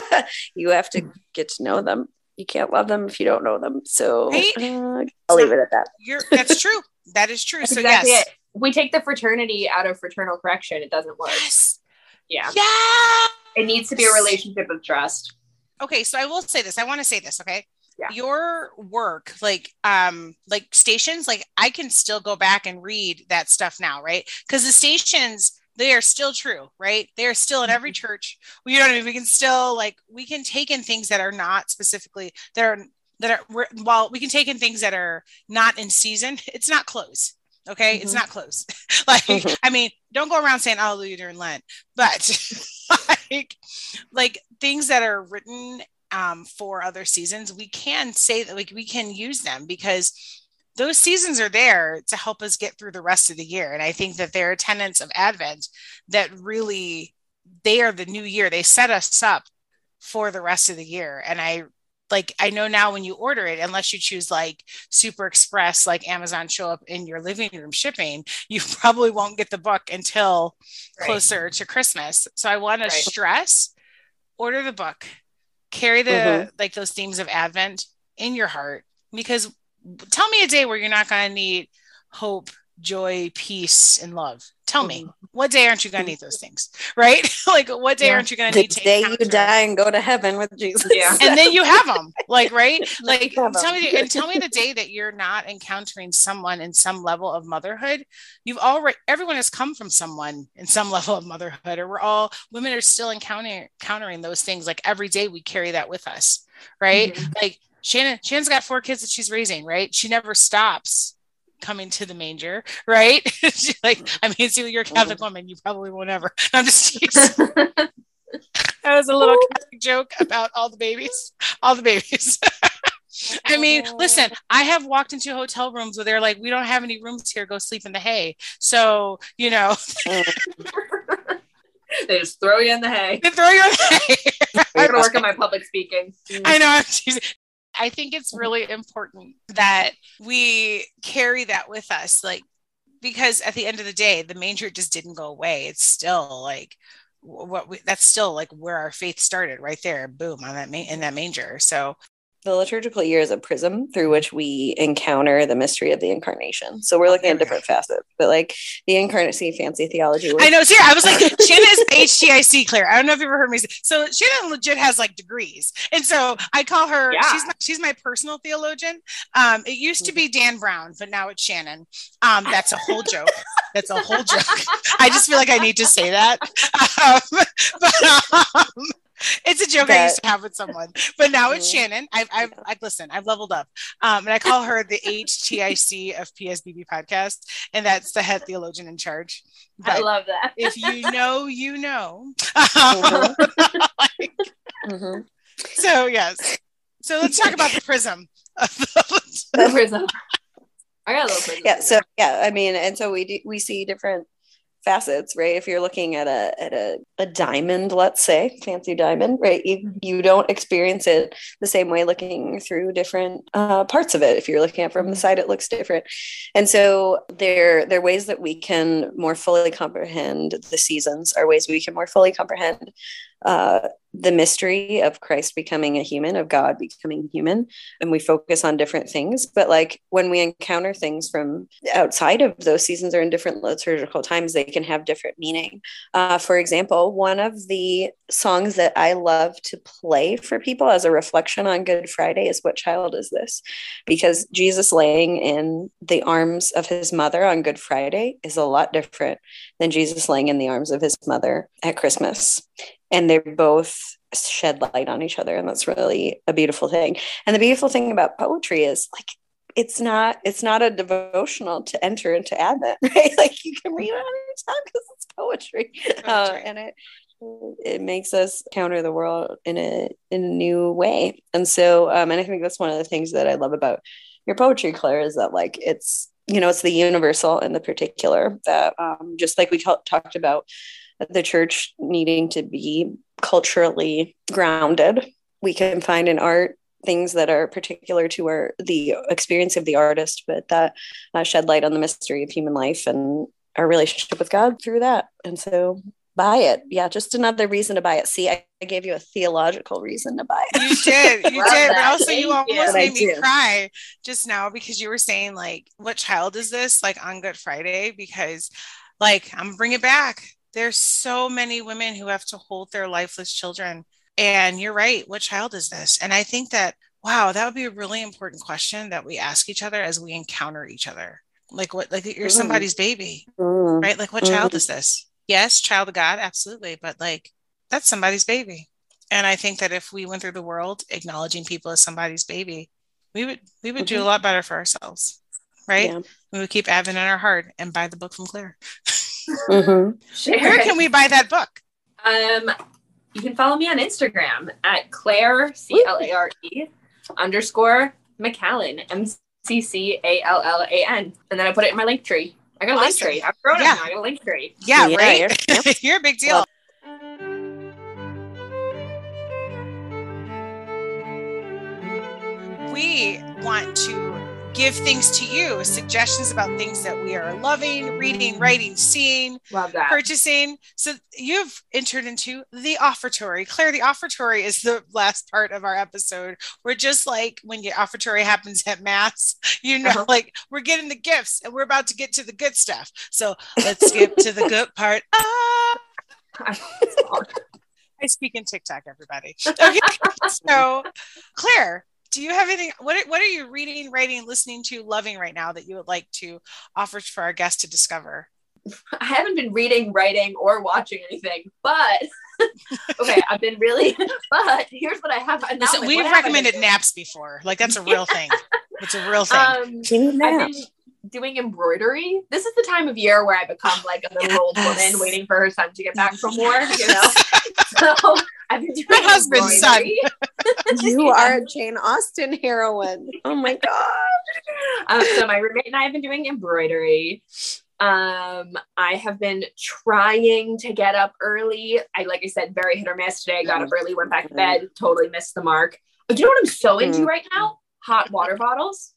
you have to get to know them. You can't love them if you don't know them. So right? uh, I'll leave it at that. You're, that's true. That is true. so exactly yes, it. we take the fraternity out of fraternal correction. It doesn't work. Yes yeah. Yeah. It needs to be a relationship of trust. Okay, so I will say this. I want to say this, okay? Yeah. Your work, like um, like stations, like I can still go back and read that stuff now, right? Because the stations, they are still true, right? They are still in every mm-hmm. church. We you know what I mean. We can still like we can take in things that are not specifically that are that are while we can take in things that are not in season. It's not close. Okay, mm-hmm. it's not close. like, mm-hmm. I mean, don't go around saying hallelujah during Lent, but like, like things that are written um, for other seasons, we can say that like we can use them because those seasons are there to help us get through the rest of the year. And I think that there are tenets of Advent that really they are the new year. They set us up for the rest of the year. And I like I know now when you order it, unless you choose like super express, like Amazon show up in your living room shipping, you probably won't get the book until right. closer to Christmas. So I want right. to stress order the book, carry the mm-hmm. like those themes of Advent in your heart, because tell me a day where you're not going to need hope, joy, peace, and love. Tell me, mm-hmm. what day aren't you going to need those things? Right? like, what day yeah. aren't you going to need? The day you die and go to heaven with Jesus. Yeah, and then you have them. Like, right? Like, tell me, and tell me the day that you're not encountering someone in some level of motherhood. You've already, everyone has come from someone in some level of motherhood, or we're all women are still encountering encountering those things. Like every day, we carry that with us, right? Mm-hmm. Like Shannon, Shannon's got four kids that she's raising, right? She never stops coming to the manger, right? like, mm-hmm. I mean, see, you're a mm-hmm. Catholic woman, you probably won't ever. I'm just that was a little Catholic joke about all the babies, all the babies. I mean, listen, I have walked into hotel rooms where they're like, we don't have any rooms here, go sleep in the hay. So, you know. Mm. they just throw you in the hay. They throw you in the hay. I'm gonna work on my public speaking. I know. I think it's mm-hmm. really important that we carry that with us, like, because at the end of the day, the manger just didn't go away. It's still like what we, that's still like where our faith started right there, boom, on that, ma- in that manger. So the liturgical year is a prism through which we encounter the mystery of the incarnation. So we're looking at different facets, but like the incarnate fancy theology. I know. See, I was like, Shannon is HTIC, Clare. I don't know if you've ever heard me say. So Shannon legit has like degrees, and so I call her. Yeah. She's my, she's my personal theologian. Um, it used to be Dan Brown, but now it's Shannon. Um, that's a whole joke. That's a whole joke. I just feel like I need to say that. Um, but um, it's it's a joke that, I used to have with someone, but now it's. Shannon. I've, I've, I've listen, I've leveled up. Um, and I call her the HTIC of PSBB podcast. And that's the head theologian in charge. But I love that. if you know, you know. Mm-hmm. like, mm-hmm. So, yes. So let's talk about the prism. the prism. I got a little prism. Yeah. So, yeah, I mean, and so we do, we see different facets, right? If you're looking at a at a, a diamond, let's say, fancy diamond, right? You mm-hmm. you don't experience it the same way looking through different uh, parts of it. If you're looking at from the mm-hmm. side, it looks different. And so there there are ways that we can more fully comprehend the seasons, are ways we can more fully comprehend uh, the mystery of Christ becoming a human, of God becoming human, and we focus on different things. But like when we encounter things from outside of those seasons or in different liturgical times, they can have different meaning. Uh, for example, one of the songs that I love to play for people as a reflection on Good Friday is What Child Is This? Because Jesus laying in the arms of his mother on Good Friday is a lot different than Jesus laying in the arms of his mother at Christmas. And they both shed light on each other. And that's really a beautiful thing. And the beautiful thing about poetry is like it's not it's not a devotional to enter into advent right? Like you can read it on your time because it's poetry, uh, and it it makes us counter the world in a in a new way. And so um and i think that's one of the things that i love about your poetry clare is that like it's you know it's the universal and the particular that um just like we talked about the church needing to be culturally grounded. We can find in art things that are particular to our the experience of the artist, but that uh, shed light on the mystery of human life and our relationship with God through that. And so buy it. Yeah, just another reason to buy it. See, I, I gave you a theological reason to buy it. You did, you did. But also, Thank you almost you. made me cry just now because you were saying like, "What child is this?" Like on Good Friday, because like I'm bring it back there's so many women who have to hold their lifeless children. And you're right. What child is this? And I think that, wow, that would be a really important question that we ask each other as we encounter each other. Like, what, like you're mm. somebody's baby, mm. right? Like, what mm. child is this? Yes, child of God, absolutely. But like, that's somebody's baby. And I think that if we went through the world acknowledging people as somebody's baby, we would we would mm-hmm. do a lot better for ourselves, right? Yeah. We would keep Advent in our heart and buy the book from Clare. Mm-hmm. Where can we buy that book? Um, you can follow me on Instagram at Clare C L A R E underscore McCallan M C C A L L A N, and then I put it in my link tree. I got a link tree. I've grown yeah. it now. I got a link tree. Yeah, yeah right. You're, you're, a big deal. we want to give things to you, suggestions about things that we are loving, reading, writing, seeing, purchasing. So you've entered into the offertory. Clare, the offertory is the last part of our episode. We're just like when the offertory happens at mass, you know, uh-huh. like we're getting the gifts and we're about to get to the good stuff. So let's skip to the good part. Ah! I speak in TikTok, everybody. Okay. so, Clare, do you have anything what what are you reading writing listening to loving right now that you would like to offer for our guests to discover? I haven't been reading writing or watching anything but okay i've been really but here's what i have now, Listen, like, we've recommended naps before. Like that's a real thing. It's a real thing. Um, I've been doing embroidery this is the time of year where i become like a little old woman waiting for her son to get back from war, you know so I've been doing my husband's son. you are a Jane Austen heroine. Oh my god. Um, so my roommate and I have been doing embroidery. Um, I have been trying to get up early. I like I said, very hit or miss today. I got up early, went back to bed, totally missed the mark. But you know what I'm so into mm. right now? Hot water bottles.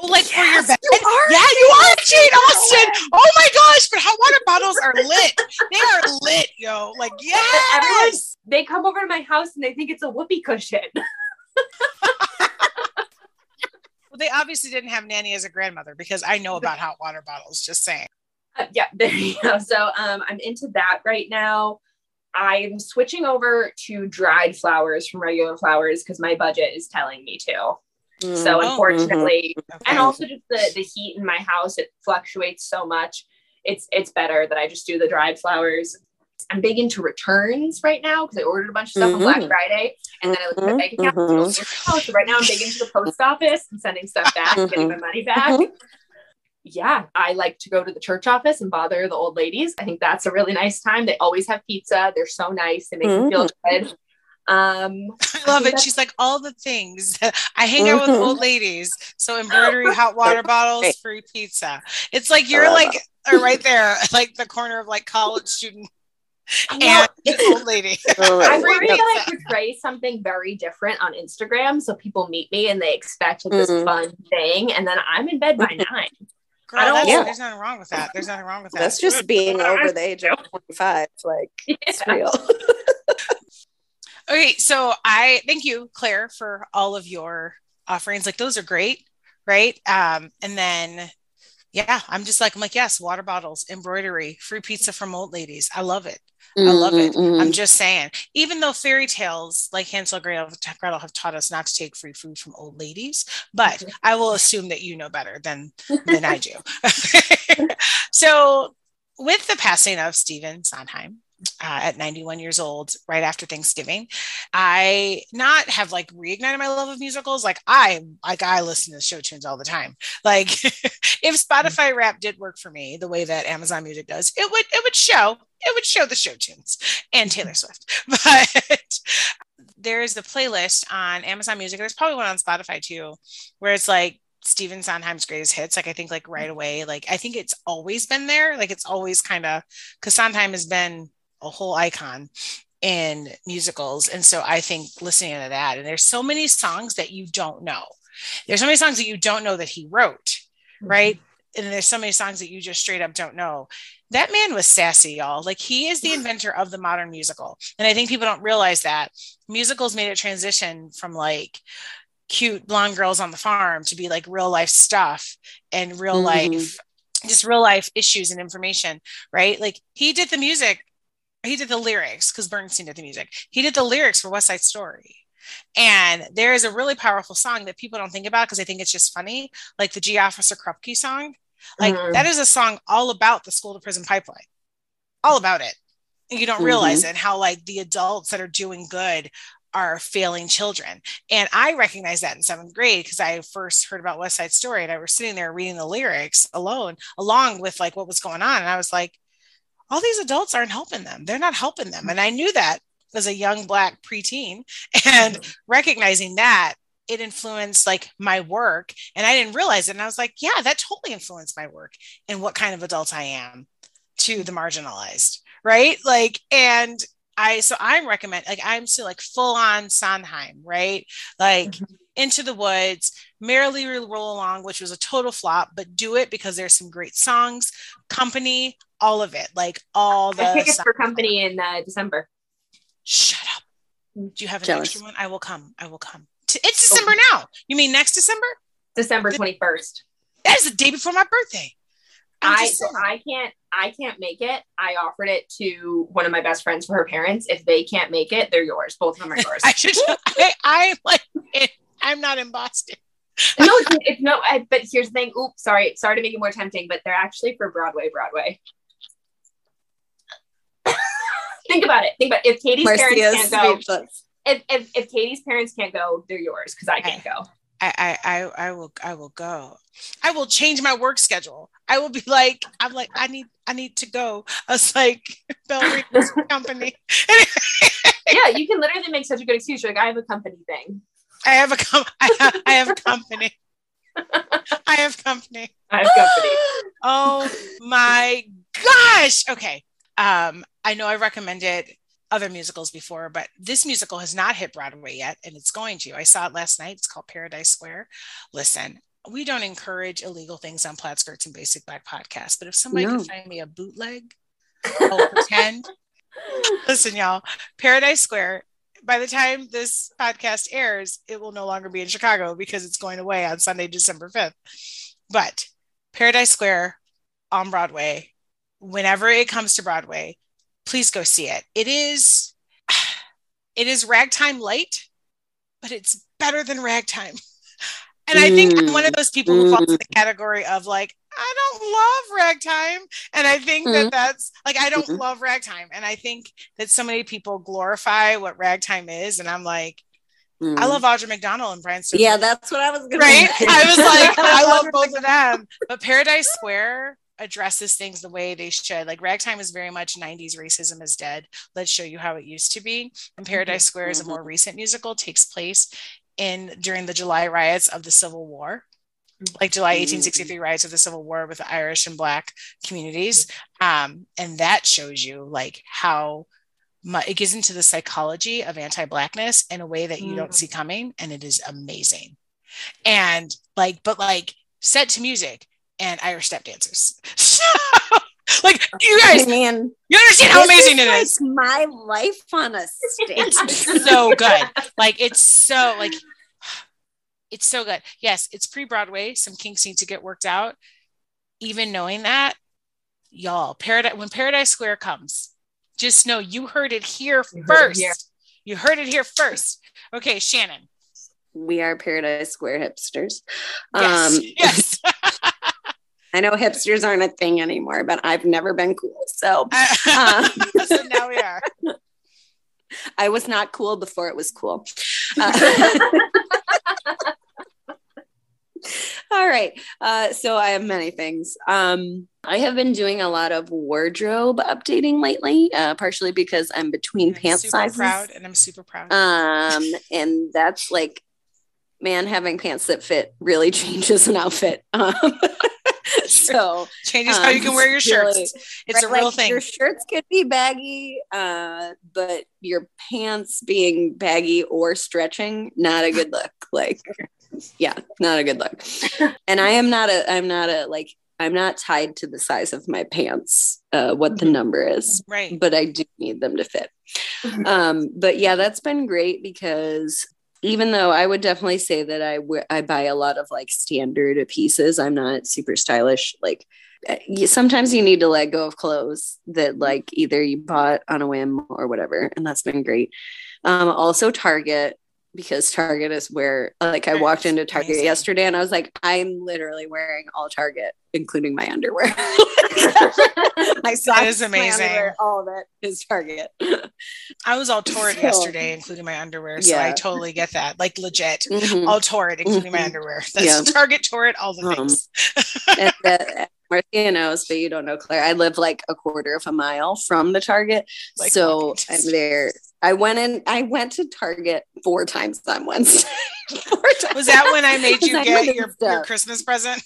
Like yes, for your bed. You are yeah, you are Jane Austen. Oh my gosh, but hot water bottles are lit. They are lit, yo. Like, yes. They come over to my house and they think it's a whoopee cushion. well, they obviously didn't have Nanny as a grandmother because I know about hot water bottles, just saying. Uh, yeah, there you go. So um, I'm into that right now. I'm switching over to dried flowers from regular flowers because my budget is telling me to. Mm-hmm. So unfortunately, mm-hmm. okay. and also just the the heat in my house, it fluctuates so much. It's it's better that I just do the dried flowers. I'm big into returns right now because I ordered a bunch of stuff Mm-hmm. on Black Friday and then I looked at my bank account. and it was zero. So right now I'm big into the post office and sending stuff back and getting my money back. Yeah, I like to go to the church office and bother the old ladies. I think that's a really nice time. They always have pizza. They're so nice. They make me feel good. Um, I love it. She's like all the things. I hang out with old ladies. So embroidery, hot water bottles, free pizza. It's like you're like uh, right there, like the corner of like college student well, and old lady. Oh I Free worry God. that I portray something very different on Instagram. So people meet me and they expect like, this Mhm. fun thing. And then I'm in bed by nine. Girl, I don't- Yeah. There's nothing wrong with that. There's nothing wrong with that. That's just being over the age of 25. Like, it's real. Okay, so I thank you, Clare, for all of your offerings. Like those are great, right? Um, and then yeah, I'm just like I'm like, yes, water bottles, embroidery, free pizza from old ladies. I love it. I love it. Mm-hmm. I'm just saying, even though fairy tales like Hansel and Gretel, Gretel have taught us not to take free food from old ladies, but I will assume that you know better than than I do. so, with the passing of Stephen Sondheim uh, at 91 years old, right after Thanksgiving, I not have like reignited my love of musicals. Like I, like I listen to show tunes all the time. Like if mm-hmm. Spotify rap did work for me the way that Amazon Music does, it would it would show it would show the show tunes and mm-hmm. Taylor Swift. But there is a playlist on Amazon Music. There's probably one on Spotify too, where it's like Stephen Sondheim's greatest hits. Like I think like right mm-hmm. away, like I think it's always been there. Like it's always kind of because Sondheim has been a whole icon in musicals. And so I think listening to that, and there's so many songs that you don't know. There's so many songs that you don't know that he wrote, right? And there's so many songs that you just straight up don't know. That man was sassy, y'all. Like he is the inventor of the modern musical. And I think people don't realize that musicals made a transition from like cute blonde girls on the farm to be like real life stuff and real Mhm. life just real life issues and information, right? Like he did the music, he did the lyrics because Bernstein did the music. He did the lyrics for West Side Story. And there is a really powerful song that people don't think about because I think it's just funny, like the Gee Officer Krupke song. Like Mhm. that is a song all about the school to prison pipeline, all about it. And you don't realize it, how like the adults that are doing good are failing children. And I recognized that in seventh grade because I first heard about West Side Story and I was sitting there reading the lyrics alone, along with like what was going on. And I was like, all these adults aren't helping them. They're not helping them. And I knew that as a young black preteen. And mm-hmm. recognizing that it influenced like my work. And I didn't realize it. And I was like, yeah, that totally influenced my work and what kind of adult I am to the marginalized. Right. Like, and I, so I'm recommend, like, I'm still like full on Sondheim, right? Like, Mhm. Into the Woods, Merrily Roll Along, which was a total flop, but do it because there's some great songs, company, all of it, like all the. I tickets songs. for company in uh, December. Shut up. Do you have an Jealous. extra one? I will come. I will come. It's December now. You mean next December? December 21st. That is the day before my birthday. I'm I so. I can't I can't make it. I offered it to one of my best friends for her parents. If they can't make it, they're yours. Both of them are yours. I should. I, I'm like, I'm not in Boston. no, it's, it's no. I, but here's the thing. Oops, sorry, sorry to make it more tempting, but they're actually for Broadway. Broadway. Think about it. Think about it. if Katie's Marcia's parents can't go. speechless. If, if if Katie's parents can't go, they're yours because I can't go. I, I, I, I will, I will go. I will change my work schedule. I will be like, I'm like, I need, I need to go. I was like, Bell Reed's company. yeah, you can literally make such a good excuse. You're like, I have a company thing. I have a, com- I have, I have company. I have company. I have company. Oh my gosh. Okay. Um, I know I recommended other musicals before, but this musical has not hit Broadway yet, and it's going to. I saw it last night. It's called Paradise Square. Listen, we don't encourage illegal things on Plaid Skirts and Basic Black Podcast, but if somebody No. can find me a bootleg, I'll pretend. Listen, y'all, Paradise Square. By the time this podcast airs, it will no longer be in Chicago because it's going away on Sunday, December 5th. But Paradise Square on Broadway, whenever it comes to Broadway, please go see it. It is it is ragtime light, but it's better than ragtime. And I think I'm one of those people who falls in the category of like, I don't love ragtime. And I think that that's like, I don't Mhm. love ragtime. And I think that so many people glorify what ragtime is. And I'm like, I Mm. love Audra McDonald and Brian Stokes. Yeah, that's what I was gonna right? say. I was like, I love both of them. But Paradise Square addresses things the way they should. Like ragtime is very much 90s racism is dead. Let's show you how it used to be. And Paradise mm-hmm. Square is a mm-hmm. more recent musical, takes place in during the July riots of the Civil War. Mm-hmm. Like July 1863 riots of the Civil War with the Irish and Black communities. Um, and that shows you like how it gets into the psychology of anti-blackness in a way that you don't Mm. see coming and it is amazing and like but like set to music and irish step dancers. So like you guys man, you understand how amazing it like is. My life on a stage. it's so good. Like it's so like it's so good. Yes it's pre-broadway some kinks need to get worked out. Even knowing that y'all paradise when paradise square comes just know you heard it here You heard it first. here. you heard it here first. Okay shannon. We are Paradise Square hipsters. yes Um, yes I know hipsters aren't a thing anymore, but I've never been cool. So uh, so now we are I was not cool before it was cool. Uh, all right. Uh, so I have many things. Um, I have been doing a lot of wardrobe updating lately, uh, partially because I'm between I'm pant super sizes. proud and i'm super proud Um, and that's like, man, having pants that fit really changes an outfit. Um, so changes how you um, can wear your shirts really- it's a real like, thing Your shirts could be baggy, uh, but your pants being baggy or stretching, not a good look. Like, yeah, not a good look. And I am not a, I'm not a like, I'm not tied to the size of my pants, uh, what the number is, right but I do need them to fit. Um, but yeah, that's been great because even though I would definitely say that I wear, I buy a lot of like standard pieces, I'm not super stylish. Like you, sometimes you need to let go of clothes that like either you bought on a whim or whatever, and that's been great. Um, also Target because Target is where like I walked into Target Amazing. yesterday and I was like, I'm literally wearing all Target, including my underwear. my socks, is my amazing. underwear, all of it is Target. i was all torrid So- yesterday including my underwear so i totally get that like legit Mhm. all torrid including my Mhm. underwear that's Yeah. target torrid all the Um, things and that, Marcia knows, but you don't know Clare. I live like a quarter of a mile from the Target, Like so I'm there. I went in. I went to Target four times on Wednesday. times. was that when i made you get your, your christmas present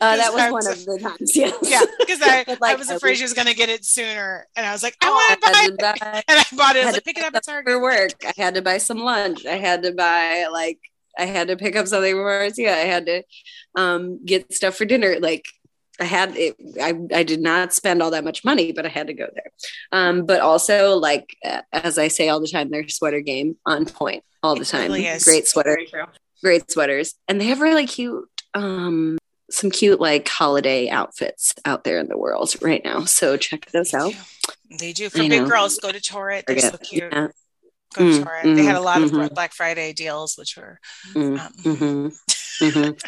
Uh, that was one of the times. Yes. yeah because I, But, I like, was I afraid was- she was going to get it sooner and i was like i I want to buy it buy and i bought it i was like pick it up at target for work. I had to buy some lunch. I had to buy like I had to pick up something for Marcia. I had to um, get stuff for dinner. Like I had it. I I did not spend all that much money, but I had to go there. Um, but also, like as I say all the time, their sweater game on point all the It time. really is. Great sweater, great sweaters, and they have really cute. Um, some cute like holiday outfits out there in the world right now. So check those out. they do for I big know. girls go to torrid they're so cute Yeah. go to Mm, torrid they had a mhm, lot of mhm. black friday deals which were Mm, Um, mhm, mhm.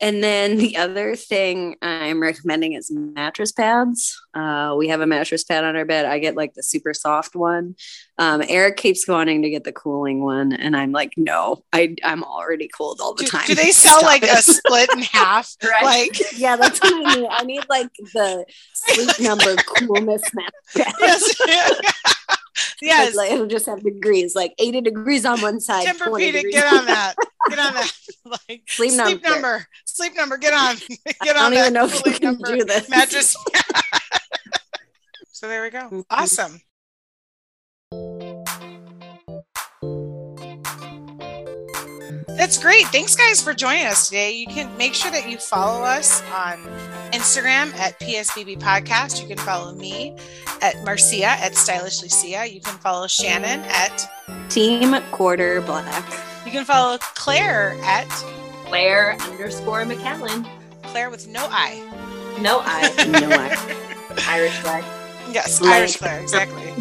And then the other thing I'm recommending is mattress pads. Uh, we have a mattress pad on our bed. I get like the super soft one. Um, Eric keeps wanting to get the cooling one, and I'm like, no, I I'm already cold all the do, time. do they sell Stop like it. a split in half Right. like yeah, that's what I need. I need like the sleep number coolness mattress pad. yes yes Like, it'll just have degrees, like 80 degrees on one side. 20 Tempur-Pedic, get on that. Get on that. Like Sleep sleep, number. number. Sleep number. Get on. Get on I don't even know if you can number do this. Mattress. so there we go. Awesome. That's great. Thanks, guys, for joining us today. You can make sure that you follow us on Instagram at PSBB Podcast. You can follow me at Marcia at Stylishly Sia. You can follow Shannon at. Team quarter black. You can follow Clare at Clare underscore McCallan. Clare with no I. No I. No, I. Irish flag. Yes, Like- Irish Clare, exactly.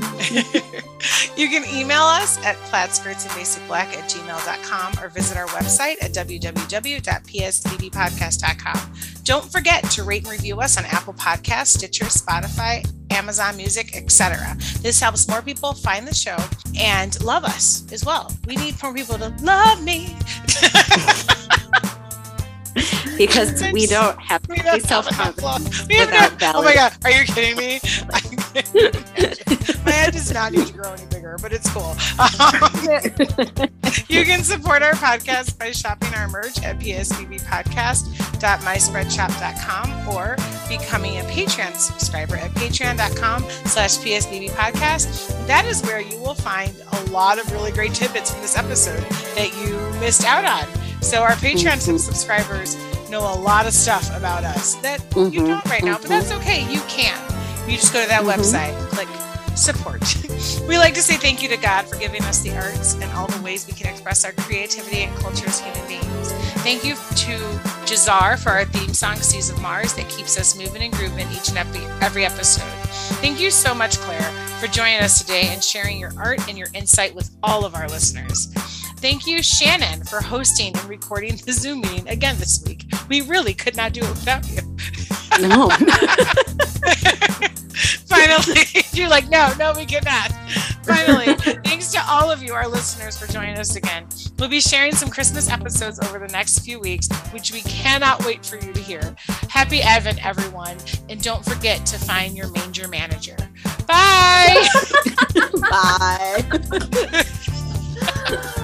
You can email us at plaidskirtsandbasicblack at gmail.com or visit our website at www.psbbpodcast.com. Don't forget to rate and review us on Apple Podcasts, Stitcher, Spotify, Amazon Music, etc. This helps more people find the show and love us as well. We need more people to love me. because we don't have We self have enough love. confidence We have without no- Oh my god, are you kidding me? my head does not need to grow any bigger, but it's cool. Um, you can support our podcast by shopping our merch at psbbpodcast.myspreadshop.com or becoming a Patreon subscriber at patreon.com slash psbbpodcast. That is where you will find a lot of really great tidbits from this episode that you missed out on. So our Patreon Mhm. subscribers know a lot of stuff about us that you Mhm, don't right now, but that's okay. You can. You just go to that Mhm. website, click support. we like to say thank you to God for giving us the arts and all the ways we can express our creativity and culture as human beings. Thank you to Jazar for our theme song, Seas of Mars, that keeps us moving and grooving each and every, every episode. Thank you so much, Clare, for joining us today and sharing your art and your insight with all of our listeners. Thank you, Shannon, for hosting and recording the Zoom meeting again this week. We really could not do it without you. no. Finally, you're like, no, no, we cannot. Finally, thanks to all of you, our listeners, for joining us again. We'll be sharing some Christmas episodes over the next few weeks, which we cannot wait for you to hear. Happy Advent, everyone. And don't forget to find your manger manager. Bye. Bye.